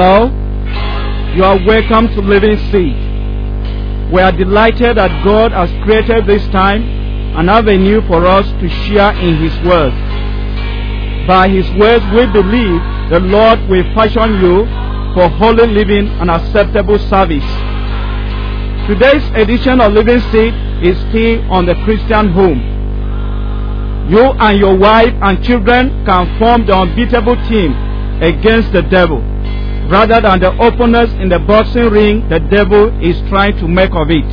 Hello? You are welcome to Living Seed. We are delighted that God has created this time an avenue for us to share in His Word. By His words, we believe the Lord will fashion you for holy living and acceptable service. Today's edition of Living Seed is still on the Christian home. You and your wife and children can form the unbeatable team against the devil rather than the opponents in the boxing ring the devil is trying to make of it.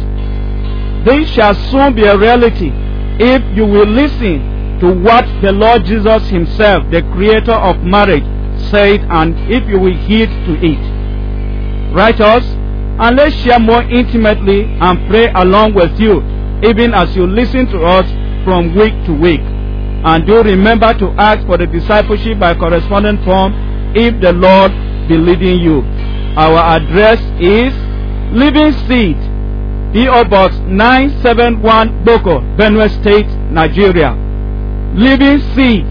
This shall soon be a reality if you will listen to what the Lord Jesus Himself, the creator of marriage, said and if you will heed to it. Write us and let's share more intimately and pray along with you even as you listen to us from week to week. And do remember to ask for the discipleship by correspondent form if the Lord be leading you. Our address is Living Seed, P.O. Box 971 Gboko, Benue State, Nigeria. Living Seed,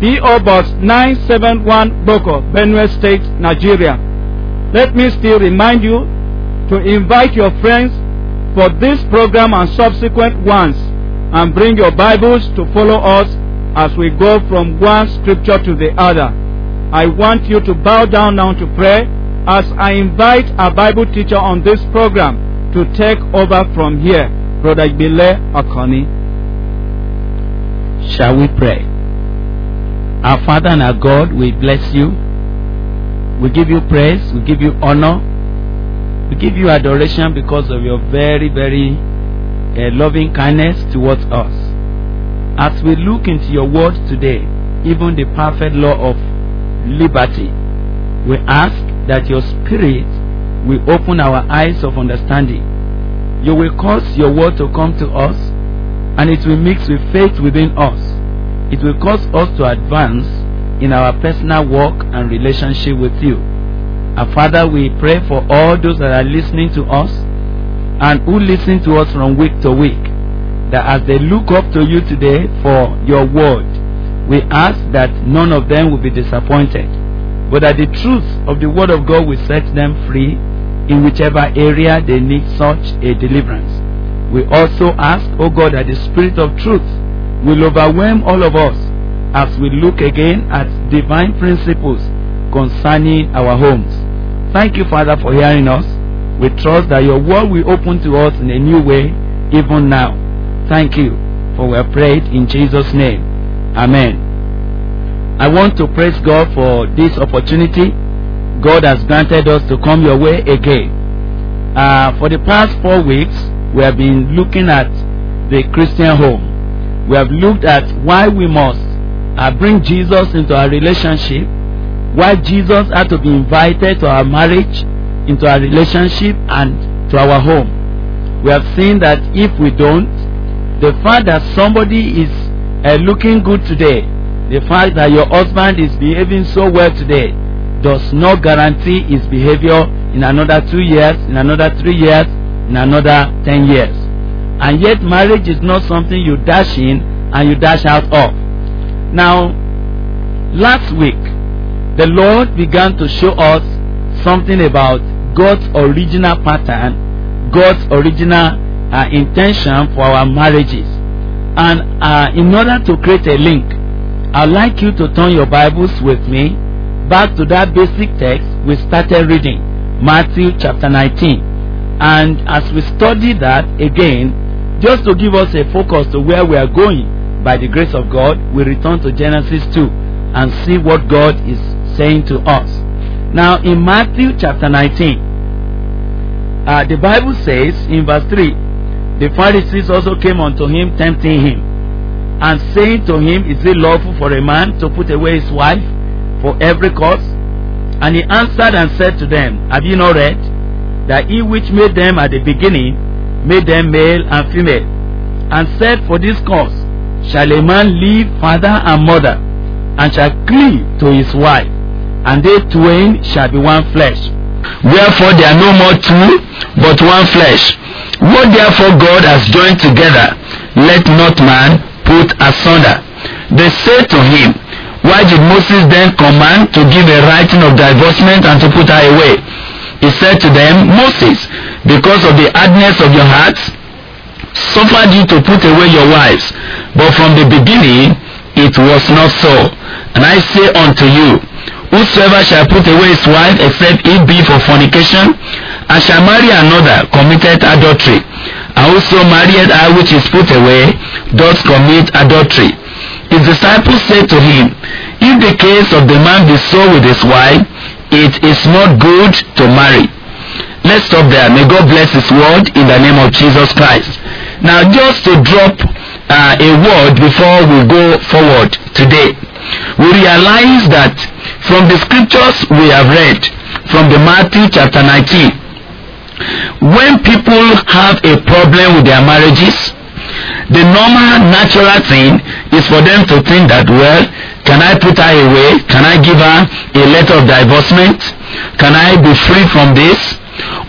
P.O. Box 971 Gboko, Benue State, Nigeria. Let me still remind you to invite your friends for this program and subsequent ones and bring your Bibles to follow us as we go from one scripture to the other. I want you to bow down now to pray as I invite our Bible teacher on this program to take over from here, Brother Gbile Akanni. Shall we pray? Our Father and our God, we bless you. We give you praise. We give you honor. We give you adoration because of your very, very uh, loving kindness towards us. As we look into your word today, even the perfect law of liberty, we ask that your spirit will open our eyes of understanding. You will cause your word to come to us and it will mix with faith within us. It will cause us to advance in our personal walk and relationship with you. Our Father, we pray for all those that are listening to us and who listen to us from week to week, that as they look up to you today for your word, we ask that none of them will be disappointed, but that the truth of the word of God will set them free in whichever area they need such a deliverance. We also ask, O God, that the Spirit of truth will overwhelm all of us as we look again at divine principles concerning our homes. Thank you, Father, for hearing us. We trust that your word will open to us in a new way even now. Thank you, for we have prayed in Jesus' name. Amen. I want to praise God for this opportunity. God has granted us to come your way again. Uh, for the past four weeks, we have been looking at the Christian home. We have looked at why we must uh, bring Jesus into our relationship, why Jesus had to be invited to our marriage, into our relationship, and to our home. We have seen that if we don't, the fact that somebody is uh, looking good today, the fact that your husband is behaving so well today, does not guarantee his behavior in another two years, in another three years, in another ten years. And yet marriage is not something you dash in and you dash out of. Now, last week, the Lord began to show us something about God's original pattern, God's original uh, intention for our marriages. And uh, in order to create a link, I'd like you to turn your Bibles with me back to that basic text we started reading, Matthew chapter 19. And as we study that again, just to give us a focus to where we are going, by the grace of God, we return to Genesis 2 and see what God is saying to us. Now, in Matthew chapter 19, uh, the Bible says in verse 3 the Pharisees also came unto him, tempting him, and saying to him, Is it lawful for a man to put away his wife for every cause? And he answered and said to them, Have you not read that he which made them at the beginning made them male and female, and said, For this cause shall a man leave father and mother, and shall cleave to his wife, and they twain shall be one flesh. Wherefore they are no more two, but one flesh. What therefore God has joined together, let not man put asunder. They said to him, why did Moses then command to give a writing of divorcement and to put her away? He said to them, Moses, because of the hardness of your hearts, suffered you to put away your wives, but from the beginning it was not so. And I say unto you, whosoever shall put away his wife except it be for fornication, and shall marry another, committed adultery. And whoso married her which is put away, doth commit adultery. His disciples said to him, If the case of the man be so with his wife, it is not good to marry. Let's stop there. May God bless His word in the name of Jesus Christ. Now, just to drop uh, a word before we go forward today, we realize that from the scriptures we have read, from the Matthew chapter 19, when people have a problem with their marriages, the normal natural thing is for them to think that, well, can I put her away? Can I give her a letter of divorcement? Can I be free from this?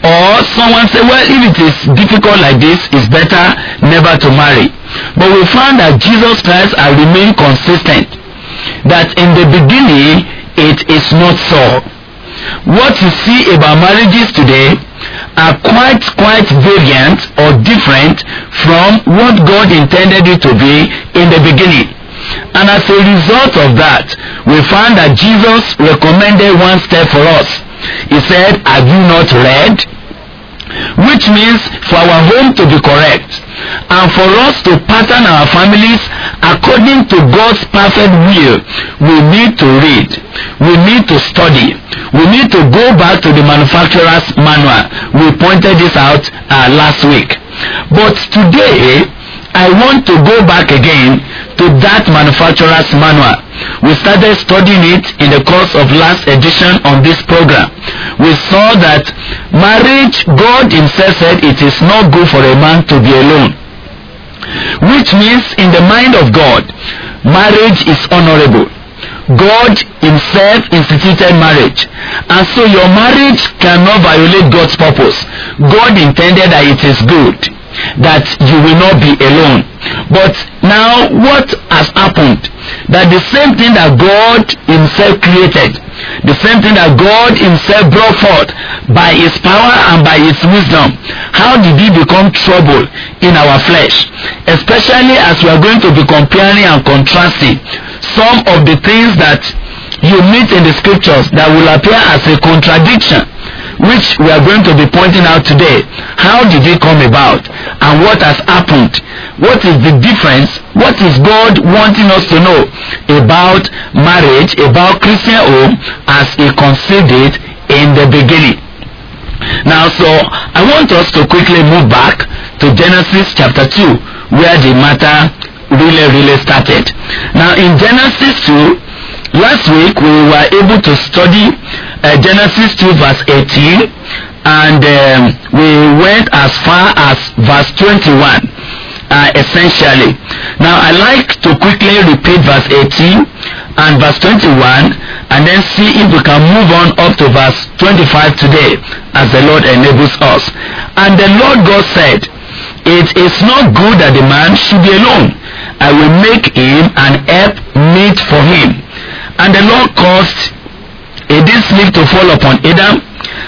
Or someone say, well, if it is difficult like this, it's better never to marry. But we found that Jesus Christ has remained consistent. That in the beginning, it is not so. What you see about marriages today are quite, quite variant or different from what God intended it to be in the beginning. And as a result of that, we find that Jesus recommended one step for us. He said, Have you not read? Which means for our home to be correct and for us to pattern our families according to God's perfect will, we need to read. We need to study. We need to go back to the manufacturer's manual. We pointed this out uh, last week. But today, I want to go back again to that manufacturer's manual. We started studying it in the course of last edition on this program. We saw that marriage, God himself said it is not good for a man to be alone. Which means in the mind of God, marriage is honorable. God himself instituted marriage. And so your marriage cannot violate God's purpose. God intended that it is good that you will not be alone. But now what has happened? That the same thing that God himself created, the same thing that God himself brought forth by his power and by his wisdom, how did he become trouble in our flesh? Especially as we are going to be comparing and contrasting some of the things that you meet in the scriptures that will appear as a contradiction which we are going to be pointing out today. How did it come about? And what has happened? What is the difference? What is God wanting us to know about marriage, about Christian home as He conceived it in the beginning? Now, so I want us to quickly move back to Genesis chapter 2, where the matter really, really started. Now, in Genesis 2, last week we were able to study uh, Genesis 2 verse 18 and um, we went as far as verse 21 uh, essentially. Now I like to quickly repeat verse 18 and verse 21 and then see if we can move on up to verse 25 today as the Lord enables us. And the Lord God said, It is not good that the man should be alone. I will make him an help meet for him. And the Lord caused a deep sleep to fall upon Adam,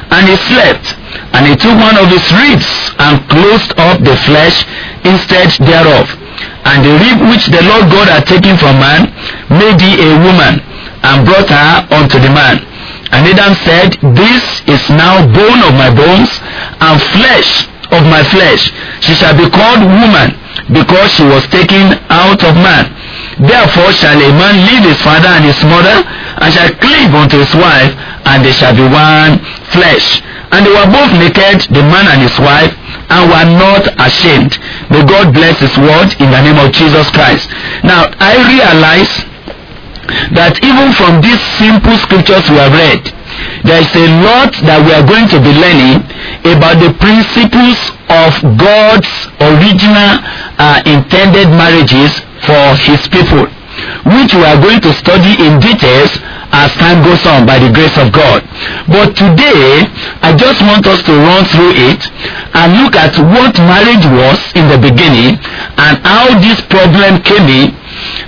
and he slept. And he took one of his ribs and closed up the flesh instead thereof. And the rib which the Lord God had taken from man made he a woman, and brought her unto the man. And Adam said, This is now bone of my bones, and flesh of my flesh. She shall be called woman, because she was taken out of man. Therefore shall a man leave his father and his mother, and shall cleave unto his wife, and they shall be one flesh. And they were both naked, the man and his wife, and were not ashamed. May God bless his word in the name of Jesus Christ. Now, I realize that even from these simple scriptures we have read, there is a lot that we are going to be learning about the principles of God's original uh, intended marriages for his people, which we are going to study in details as time goes on by the grace of God. But today, I just want us to run through it and look at what marriage was in the beginning and how this problem came in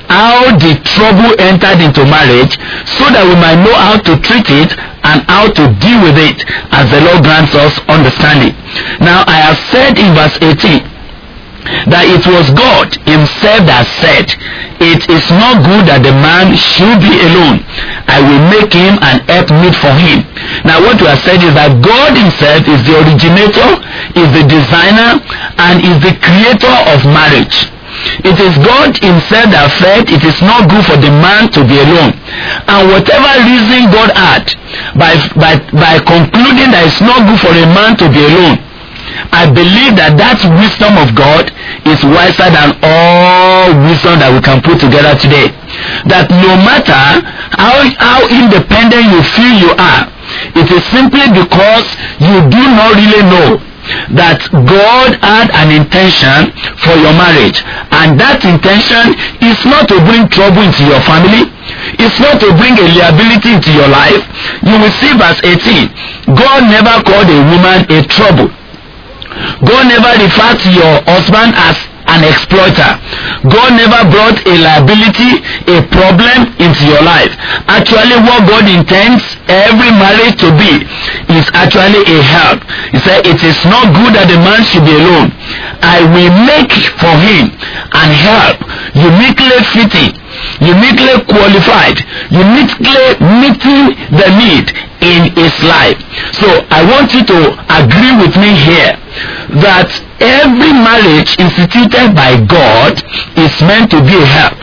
how the trouble entered into marriage so that we might know how to treat it and how to deal with it as the Lord grants us understanding. Now I have said in verse 18 that it was God himself that said, It is not good that the man should be alone. I will make him an helpmeet for him. Now what we have said is that God himself is the originator, is the designer, and is the creator of marriage. It is God himself that said it is not good for the man to be alone. And whatever reason God had by, by, by concluding that it's not good for a man to be alone, I believe that that wisdom of God is wiser than all wisdom that we can put together today. That no matter how, how independent you feel you are, it is simply because you do not really know that God had an intention for your marriage. And that intention is not to bring trouble into your family. It's not to bring a liability into your life. You will see verse 18 God never called a woman a trouble God never referred to your husband as an exploiter. God never brought a liability, a problem into your life. Actually, what God intends every marriage to be is actually a help. He said, It is not good that the man should be alone. I will make for him an help uniquely fitting, uniquely qualified, uniquely meeting the need in his life. So I want you to agree with me here that every marriage instituted by God is meant to be a help.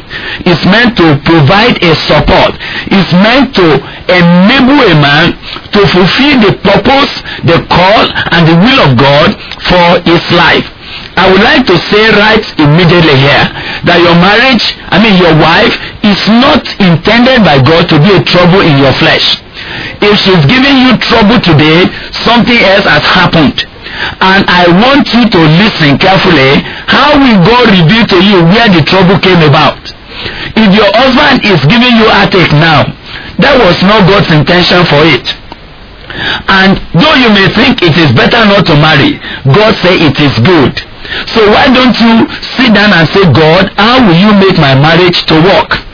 Is meant to provide a support. Is meant to enable a man to fulfill the purpose, the call, and the will of God for his life. I would like to say right immediately here that your marriage, I mean your wife, is not intended by God to be a trouble in your flesh. If she's giving you trouble today, something else has happened. And I want you to listen carefully. How will God reveal to you where the trouble came about? If your husband is giving you heartache now, that was not God's intention for it. And though you may think it is better not to marry, God say it is good. So why don't you sit down and say, God, how will you make my marriage to work?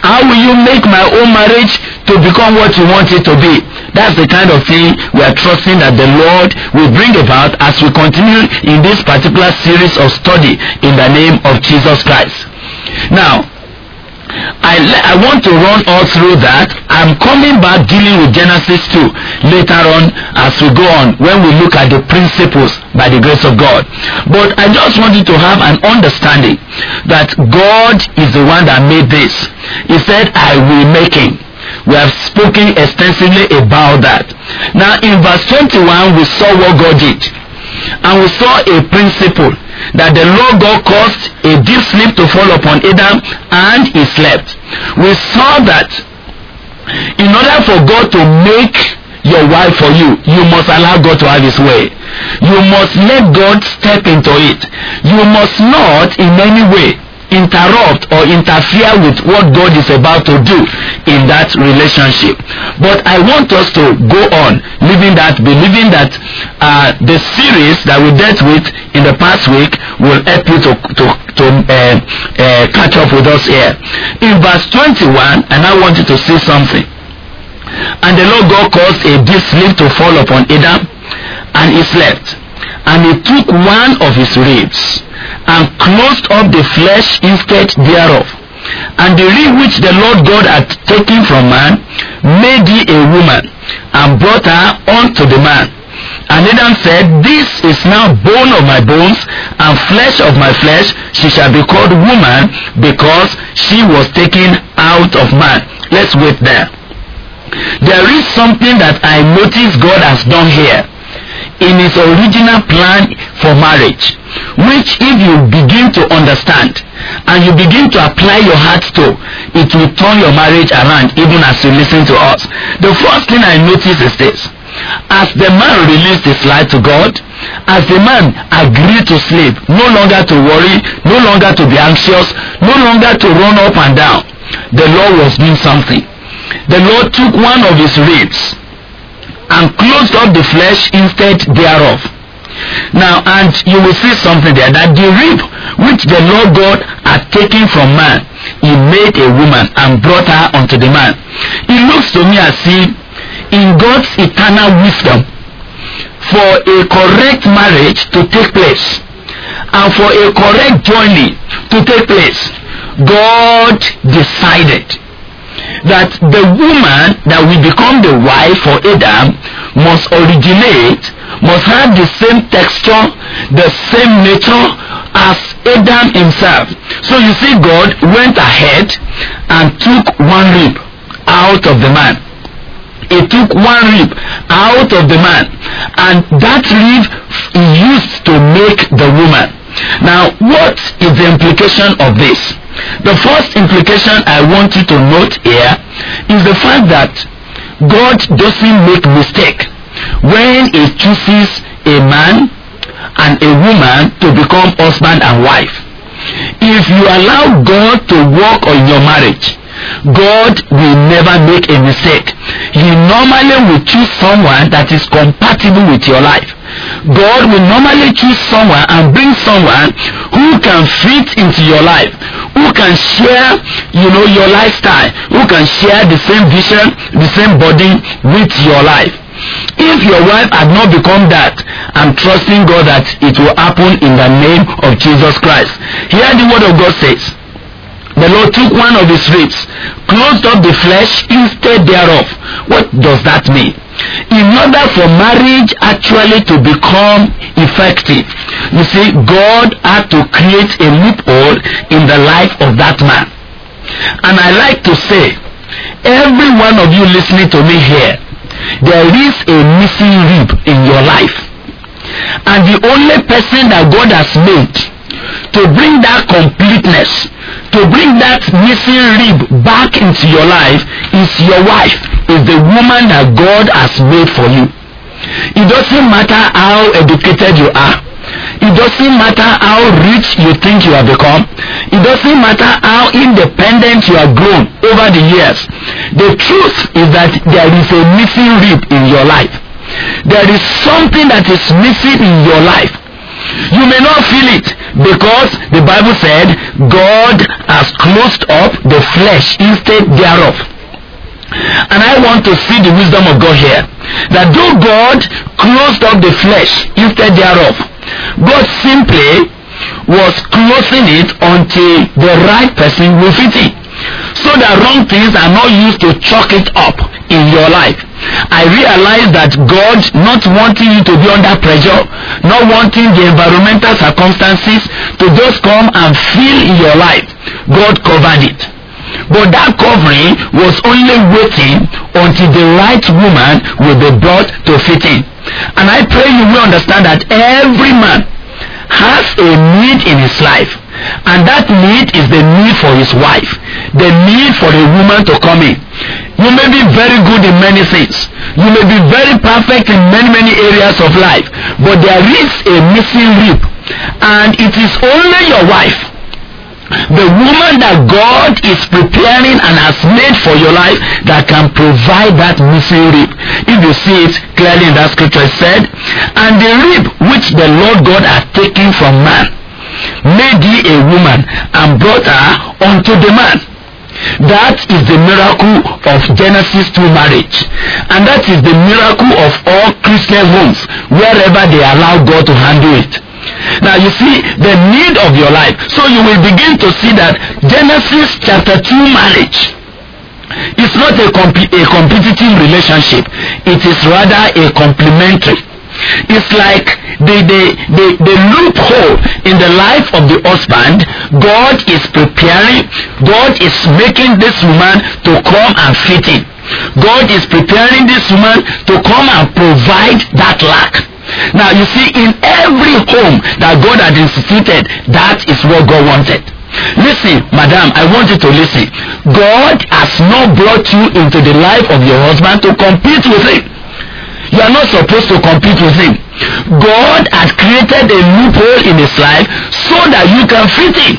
How will you make my own marriage to become what you want it to be? That's the kind of thing we are trusting that the Lord will bring about as we continue in this particular series of study in the name of Jesus Christ. Now, I, I want to run all through that. I'm coming back dealing with Genesis 2 later on as we go on when we look at the principles by the grace of God. But I just want you to have an understanding that God is the one that made this. He said, I will make him. We have spoken extensively about that. Now in verse 21 we saw what God did. And we saw a principle that the Lord God caused a deep sleep to fall upon Adam and he slept. We saw that in order for God to make your wife for you, you must allow God to have his way. You must let God step into it. You must not in any way interrupt or interfere with what God is about to do in that relationship. But I want us to go on living that, believing that uh, the series that we dealt with in the past week will help you to, to, to uh, uh, catch up with us here. In verse 21, and I want you to see something. And the Lord God caused a deep sleep to fall upon Adam, and he slept. And he took one of his ribs and closed up the flesh instead thereof. And the rib which the Lord God had taken from man made he a woman and brought her unto the man. And Adam said, This is now bone of my bones and flesh of my flesh. She shall be called woman because she was taken out of man. Let's wait there. There is something that I notice God has done here in his original plan for marriage which if you begin to understand and you begin to apply your heart to it will turn your marriage around even as you listen to us. The first thing i notice is this. As the man released his life to god as the man agreed to sleep no longer to worry no longer to be anxious no longer to run up and down the lord was doing something. The lord took one of his ribs and closed up the flesh instead thereof Now, and you will see something there that the rib which the Lord God had taken from man, he made a woman and brought her unto the man. It looks to me as if in God's eternal wisdom, for a correct marriage to take place and for a correct journey to take place, God decided that the woman that will become the wife for Adam must originate, must have the same texture, the same nature as Adam himself. So you see, God went ahead and took one rib out of the man. He took one rib out of the man, and that rib he used to make the woman. Now, what is the implication of this? The first implication I want you to note here is the fact that God doesn't make mistake when he chooses a man and a woman to become husband and wife. If you allow God to work on your marriage, God will never make a mistake. He normally will choose someone that is compatible with your life. God will normally choose someone and bring someone who can fit into your life, who can share, you know, your lifestyle, who can share the same vision, the same body with your life. If your wife had not become that, I'm trusting God that it will happen in the name of Jesus Christ. Here the word of God says, the Lord took one of his ribs, closed up the flesh instead thereof. What does that mean? In order for marriage actually to become effective, you see, God had to create a loophole in the life of that man. And I like to say, every one of you listening to me here, there is a missing rib in your life. And the only person that God has made to bring that completeness, to bring that missing rib back into your life is your wife, is the woman that God has made for you. It doesn't matter how educated you are. It doesn't matter how rich you think you have become. It doesn't matter how independent you have grown over the years. The truth is that there is a missing rib in your life. There is something that is missing in your life. You may not feel it because the Bible said God has closed up the flesh instead thereof. And I want to see the wisdom of God here. That though God closed up the flesh instead thereof, God simply was closing it until the right person will fit in. So that wrong things are not used to chalk it up in your life. I realize that God not wanting you to be under pressure, not wanting the environmental circumstances to just come and fill your life. God covered it. But that covering was only waiting until the right woman will be brought to fit in. And I pray you will understand that every man has a need in his life. And that need is the need for his wife. The need for a woman to come in. You may be very good in many things. You may be very perfect in many, many areas of life. But there is a missing rib. And it is only your wife the woman that God is preparing and has made for your life that can provide that missing rib. If you see it clearly in that scripture it said, and the rib which the Lord God had taken from man made ye a woman and brought her unto the man. That is the miracle of Genesis 2 marriage. And that is the miracle of all Christian homes wherever they allow God to handle it. Now you see the need of your life. So you will begin to see that Genesis chapter 2 marriage is not a, comp- a competitive relationship. It is rather a complementary. It's like the, the, the, the loophole in the life of the husband. God is preparing, God is making this woman to come and fit in. God is preparing this woman to come and provide that lack. Now you see, in every home that God had instituted, that is what God wanted. Listen, madam, I want you to listen. God has not brought you into the life of your husband to compete with him. You are not supposed to compete with him. God has created a loophole in his life so that you can fit in.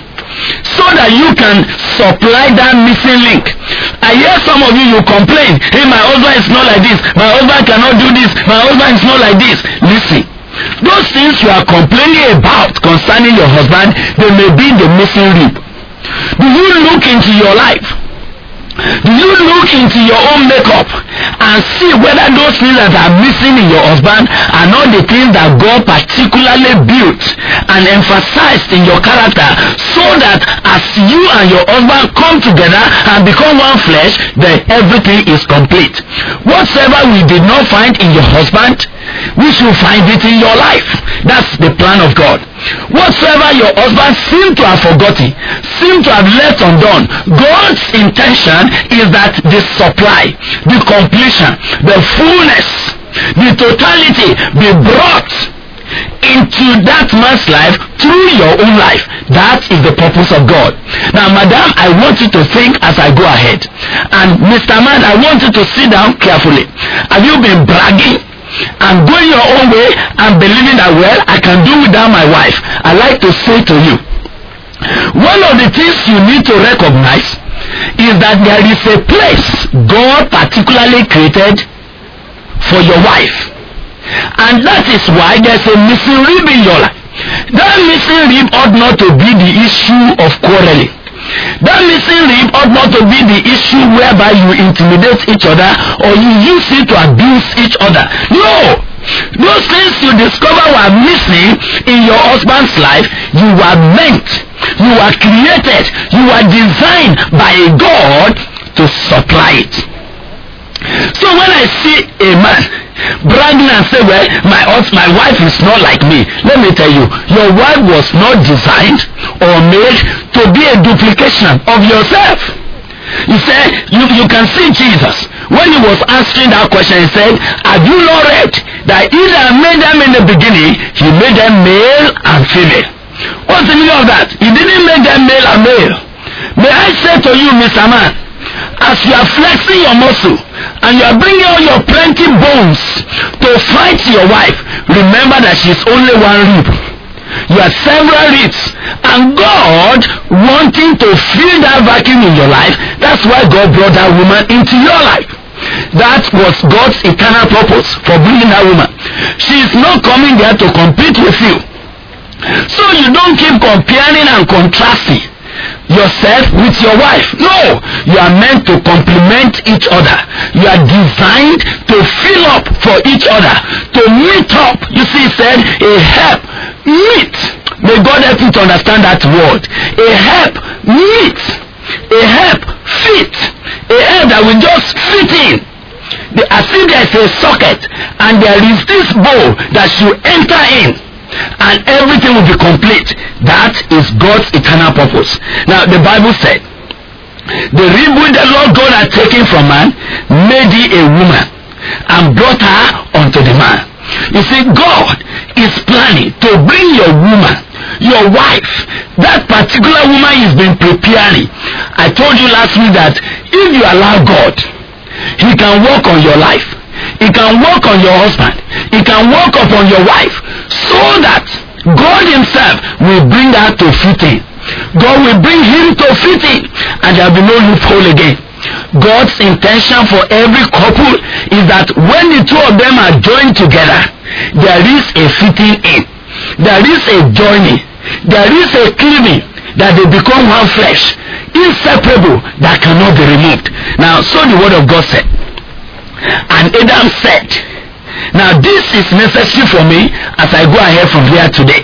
So that you can supply that missing link. I hear some of you, you complain, hey, my husband is not like this, my husband cannot do this, my husband is not like this. Listen, those things you are complaining about concerning your husband they may be the missing rib do you look into your life do you look into your own makeup and see whether those things that are missing in your husband are not the things that God particularly built and emphasized in your character so that as you and your husband come together and become one flesh then everything is complete. Whatsoever we did not find in your husband we should find it in your life. That's the plan of God. Whatsoever your husband seem to have forgotten seem to have left undone God's intention is that the supply the completion the fullness the totality be brought into that man's life through your own life. That is the purpose of God. Now madam I want you to think as I go ahead. And Mr. Man I want you to sit down carefully. Have you been bragging and going your own way and believing that well I can do without my wife? I like to say to you one of the things you need to recognize is that there is a place God particularly created for your wife. And that is why there's a missing rib in your life. That missing rib ought not to be the issue of quarreling. That missing rib ought not to be the issue whereby you intimidate each other or you use it to abuse each other. No those things you discover were missing in your husband's life. You were meant you were created you were designed by god to supply it. So when i see a man bragging and say well my my wife is not like me. Let me tell you your wife was not designed or made to be a duplication of yourself he said you you can see jesus. When he was answering that question he said have you not read that he that made them in the beginning he made them male and female? What's the meaning of that? He didn't make them male and male. May i say to you mr man as you are flexing your muscle and you are bringing all your plenty bones to fight your wife remember that she is only one rib you are several ribs and God wanting to fill that vacuum in your life that's why God brought that woman into your life. That was God's eternal purpose for bringing that woman. She is not coming there to compete with you. So you don't keep comparing and contrasting yourself with your wife. No. You are meant to complement each other. You are designed to fill up for each other to meet up. You see he said a help meet. May god help you to understand that word. A help meet. A help fit. A help that will just fit in. The, as if there is a socket and there is this bowl that should enter in and everything will be complete. That is god's eternal purpose. Now the bible said the which the lord god had taken from man made he a woman and brought her unto the man. You see god is planning to bring your woman your wife. That particular woman he's been preparing. I told you last week that if you allow god he can work on your life he can work on your husband. He can work upon your wife so that god himself will bring her to fitting. god will bring him to fitting and there will be no loophole again. God's intention for every couple is that when the two of them are joined together there is a fitting in. There is a joining. There is a cleaving that they become one flesh inseparable that cannot be removed. Now so the word of god said and adam said now this is necessary for me as i go ahead from here today.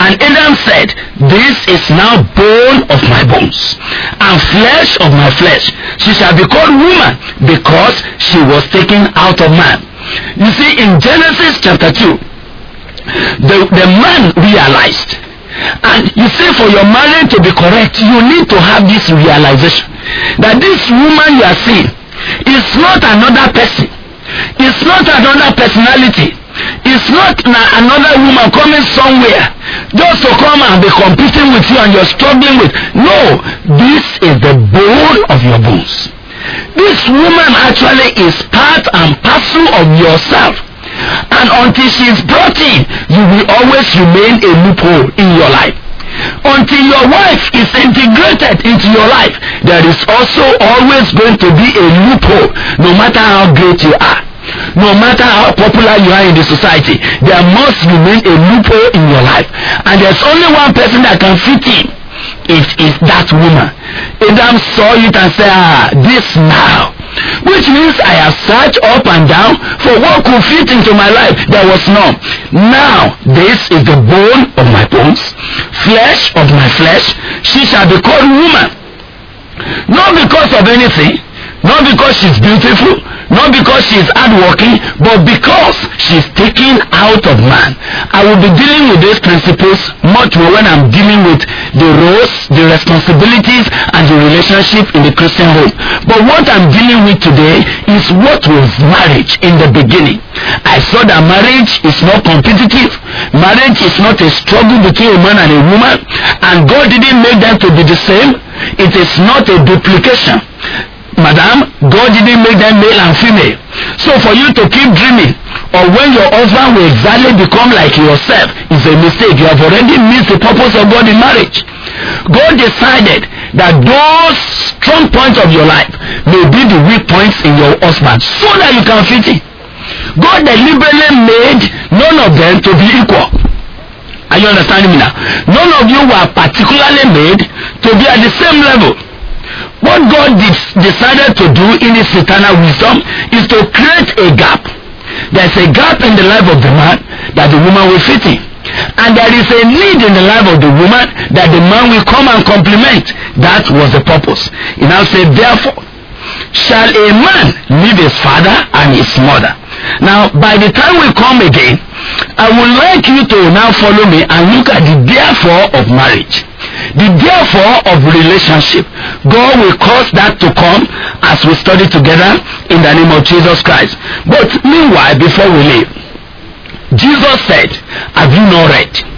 And adam said this is now bone of my bones and flesh of my flesh. She shall be called woman because she was taken out of man. You see in genesis chapter 2 the, the man realized and you see for your marriage to be correct you need to have this realization that this woman you are seeing is not another person. It's not another personality. It's not another woman coming somewhere just to come and be competing with you and you're struggling with. No this is the bone of your bones. This woman actually is part and parcel of yourself. And until she is brought in you will always remain a loophole in your life until your wife is integrated into your life there is also always going to be a loophole no matter how great you are no matter how popular you are in the society there must remain a loophole in your life. And there's only one person that can fit in. It is that woman. Adam saw it and said ah this now which means i have searched up and down for what could fit into my life. There was none. Now this is the bone of my bones. Flesh of my flesh. She shall be called woman. Not because of anything not because she's beautiful not because she's hardworking but because she's taken out of man. I will be dealing with these principles much more when i'm dealing with the roles the responsibilities and the relationship in the christian home. But what i'm dealing with today is what was marriage in the beginning. I saw that marriage is not competitive. Marriage is not a struggle between a man and a woman. And god didn't make them to be the same. It is not a duplication madam god didn't make them male and female. So for you to keep dreaming or when your husband will exactly become like yourself is a mistake. You have already missed the purpose of god in marriage. God decided that those strong points of your life may be the weak points in your husband so that you can fit in. God deliberately made none of them to be equal. Are you understanding me now? None of you were particularly made to be at the same level what God decided to do in his eternal wisdom is to create a gap. There's a gap in the life of the man that the woman will fit in. And there is a need in the life of the woman that the man will come and complement. That was the purpose. He now said, therefore, shall a man leave his father and his mother. Now, by the time we come again, I would like you to now follow me and look at the therefore of marriage. The therefore of relationship. God will cause that to come as we study together in the name of Jesus Christ. But meanwhile, before we leave, Jesus said, Have you not read?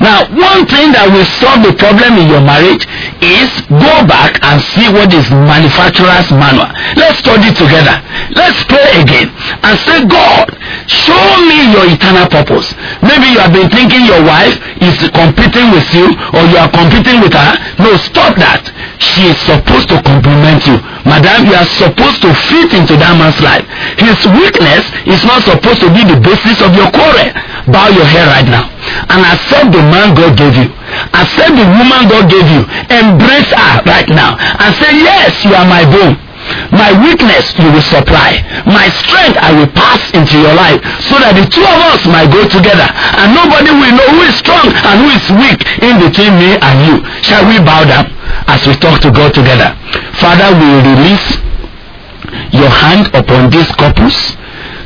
Now, one thing that will solve the problem in your marriage is go back and see what is manufacturer's manual. Let's study together. Let's pray again and say, God, show me your eternal purpose. Maybe you have been thinking your wife is competing with you or you are competing with her. No, stop that. She is supposed to complement you. Madam, you are supposed to fit into that man's life. His weakness is not supposed to be the basis of your quarrel. Bow your head right now and accept the man God gave you. Accept the woman God gave you. Embrace her right now and say, Yes, you are my bone. My weakness you will supply. My strength I will pass into your life so that the two of us might go together and nobody will know who is strong and who is weak in between me and you. Shall we bow down as we talk to God together? Father, we release your hand upon these couples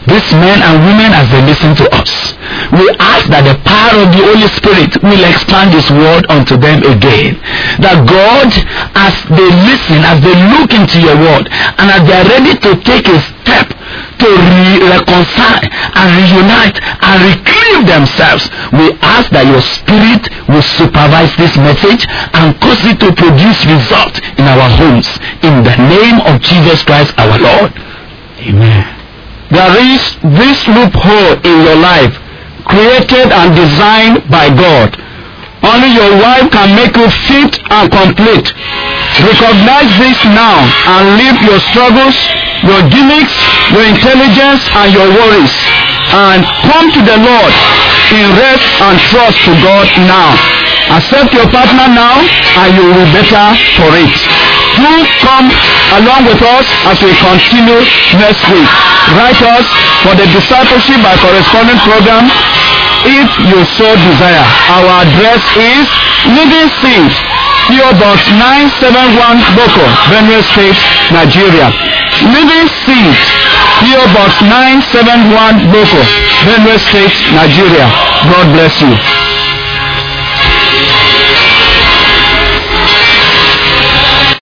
these men and women as they listen to us. We ask that the power of the Holy Spirit will expand this word unto them again. That God, as they listen, as they look into your word, and as they are ready to take a step to re- reconcile and reunite and reclaim themselves, we ask that your spirit will supervise this message and cause it to produce result in our homes. In the name of Jesus Christ our Lord. Amen. There is this loophole in your life created and designed by God. Only your wife can make you fit and complete. Recognize this now and leave your struggles, your gimmicks, your intelligence and your worries and come to the Lord in rest and trust to God now. Accept your partner now and you will be better for it. Do come along with us as we continue next week. Write us for the discipleship by correspondence program if you so desire. Our address is Living Seed, PO Box 971 Boko, Benue State, Nigeria. Living Seed, PO Box 971 Boko, Benue State, Nigeria. God bless you.